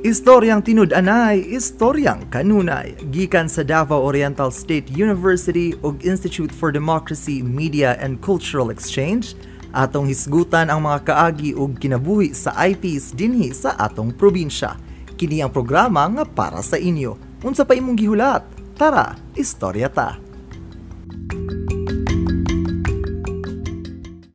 Istoryang tinud-anay, istoryang kanunay. Gikan sa Davao Oriental State University ug Institute for Democracy, Media and Cultural Exchange, atong hisgutan ang mga kaagi ug kinabuhi sa IPs dinhi sa atong probinsya. Kini ang programa nga para sa inyo. Unsa pa imong gihulat? Tara, istorya ta.